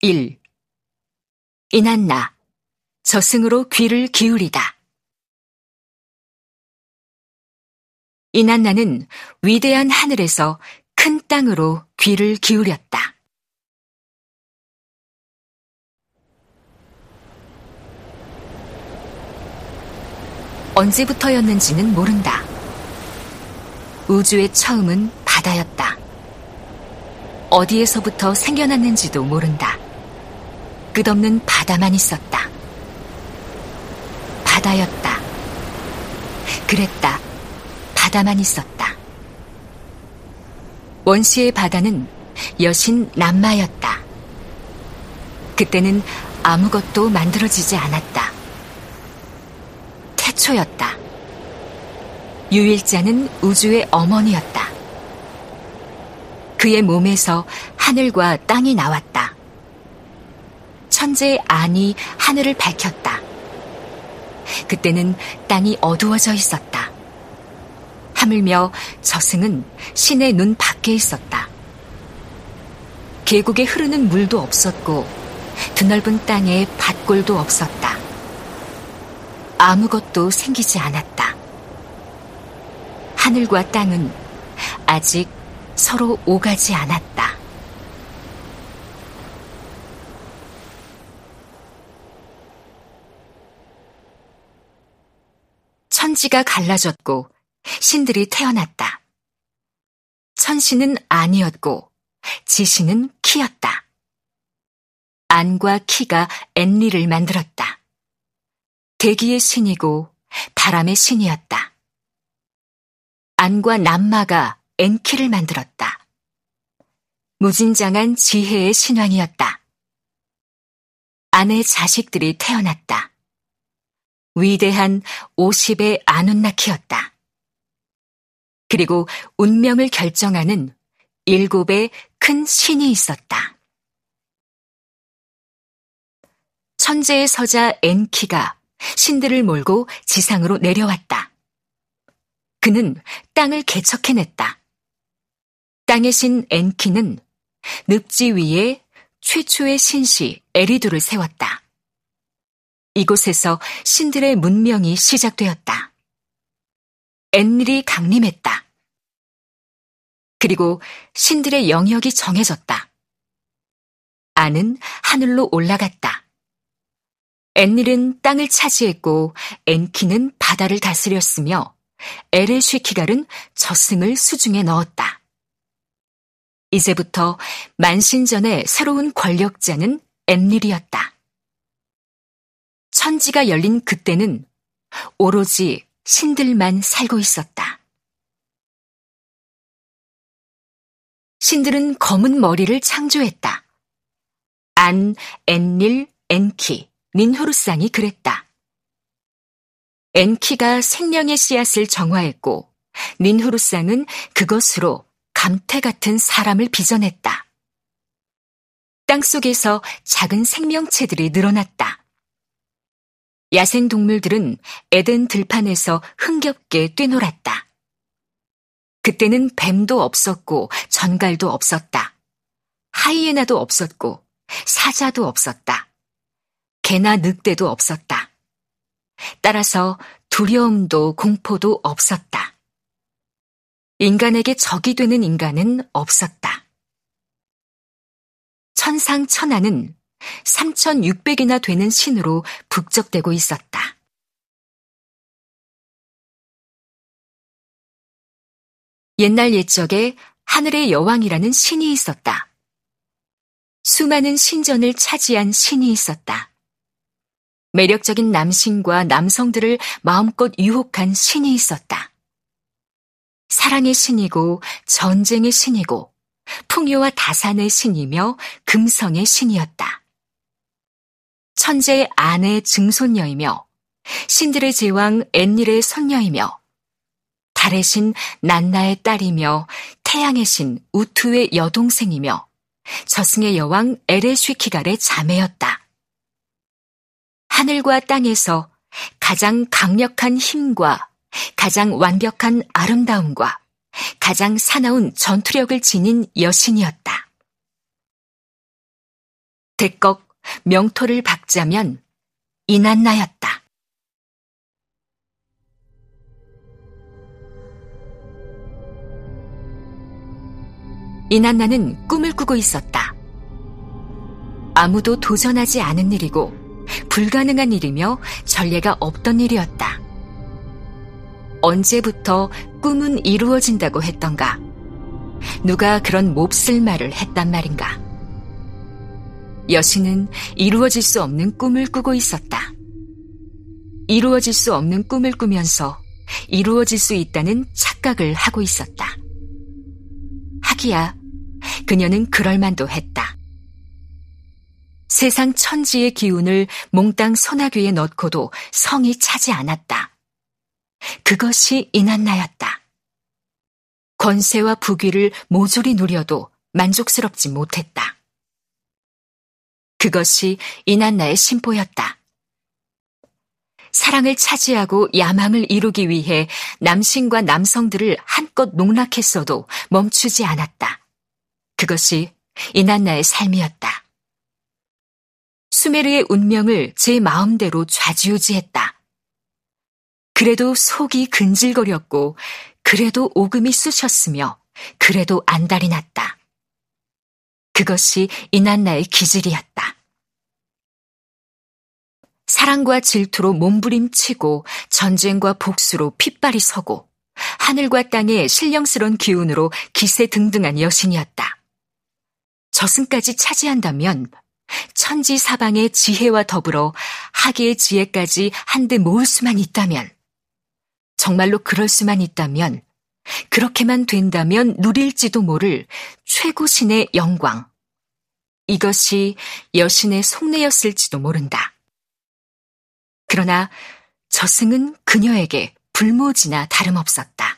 1. 이난나 저승으로 귀를 기울이다. 이난나는 위대한 하늘에서 큰 땅으로 귀를 기울였다. 언제부터였는지는 모른다. 우주의 처음은 바다였다. 어디에서부터 생겨났는지도 모른다. 끝없는 바다만 있었다. 바다였다. 그랬다. 바다만 있었다. 원시의 바다는 여신 남마였다. 그때는 아무것도 만들어지지 않았다. 태초였다. 유일자는 우주의 어머니였다. 그의 몸에서 하늘과 땅이 나왔다. 천재 안이 하늘을 밝혔다. 그때는 땅이 어두워져 있었다. 하물며 저승은 신의 눈 밖에 있었다. 계곡에 흐르는 물도 없었고 드넓은 땅에 밭골도 없었다. 아무것도 생기지 않았다. 하늘과 땅은 아직 서로 오가지 않았다. 천지가 갈라졌고 신들이 태어났다. 천신은 아니었고 지신은 키였다. 안과 키가 앤리를 만들었다. 대기의 신이고 바람의 신이었다. 안과 남마가 앤키를 만들었다. 무진장한 지혜의 신왕이었다. 아내 자식들이 태어났다. 위대한 오십의 아눈나키였다. 그리고 운명을 결정하는 일곱의 큰 신이 있었다. 천재의 서자 엔키가 신들을 몰고 지상으로 내려왔다. 그는 땅을 개척해냈다. 땅의 신 엔키는 늪지 위에 최초의 신시 에리두를 세웠다. 이곳에서 신들의 문명이 시작되었다. 앤릴이 강림했다. 그리고 신들의 영역이 정해졌다. 안은 하늘로 올라갔다. 앤릴은 땅을 차지했고 앤키는 바다를 다스렸으며 에레쉬키갈은 저승을 수중에 넣었다. 이제부터 만신전의 새로운 권력자는 앤릴이었다. 천지가 열린 그때는 오로지 신들만 살고 있었다. 신들은 검은 머리를 창조했다. 안, 앤릴, 앤키, 닌후르상이 그랬다. 앤키가 생명의 씨앗을 정화했고 닌후르상은 그것으로 감태 같은 사람을 빚어냈다. 땅 속에서 작은 생명체들이 늘어났다. 야생 동물들은 에덴 들판에서 흥겹게 뛰놀았다. 그때는 뱀도 없었고 전갈도 없었다. 하이에나도 없었고 사자도 없었다. 개나 늑대도 없었다. 따라서 두려움도 공포도 없었다. 인간에게 적이 되는 인간은 없었다. 천상천하는 3,600이나 되는 신으로 북적대고 있었다. 옛날 옛적에 하늘의 여왕이라는 신이 있었다. 수많은 신전을 차지한 신이 있었다. 매력적인 남신과 남성들을 마음껏 유혹한 신이 있었다. 사랑의 신이고 전쟁의 신이고 풍요와 다산의 신이며 금성의 신이었다. 천재의 아내 증손녀이며 신들의 제왕 앤닐의 손녀이며 달의 신 난나의 딸이며 태양의 신 우투의 여동생이며 저승의 여왕 에레쉬키갈의 자매였다. 하늘과 땅에서 가장 강력한 힘과 가장 완벽한 아름다움과 가장 사나운 전투력을 지닌 여신이었다. 대꺽 명토를 박자면 이난나였다. 이난나는 꿈을 꾸고 있었다. 아무도 도전하지 않은 일이고 불가능한 일이며 전례가 없던 일이었다. 언제부터 꿈은 이루어진다고 했던가? 누가 그런 몹쓸 말을 했단 말인가? 여신은 이루어질 수 없는 꿈을 꾸고 있었다. 이루어질 수 없는 꿈을 꾸면서 이루어질 수 있다는 착각을 하고 있었다. 하기야, 그녀는 그럴만도 했다. 세상 천지의 기운을 몽땅 소나귀에 넣고도 성이 차지 않았다. 그것이 이난나였다. 권세와 부귀를 모조리 누려도 만족스럽지 못했다. 그것이 이난나의 심보였다. 사랑을 차지하고 야망을 이루기 위해 남신과 남성들을 한껏 농락했어도 멈추지 않았다. 그것이 이난나의 삶이었다. 수메르의 운명을 제 마음대로 좌지우지했다. 그래도 속이 근질거렸고, 그래도 오금이 쑤셨으며, 그래도 안달이 났다. 그것이 이난나의 기질이었다. 사랑과 질투로 몸부림치고 전쟁과 복수로 핏발이 서고 하늘과 땅의 신령스런 기운으로 기세 등등한 여신이었다. 저승까지 차지한다면 천지 사방의 지혜와 더불어 하계의 지혜까지 한데 모을 수만 있다면, 정말로 그럴 수만 있다면, 그렇게만 된다면 누릴지도 모를 최고신의 영광. 이것이 여신의 속내였을지도 모른다. 그러나 저승은 그녀에게 불모지나 다름없었다.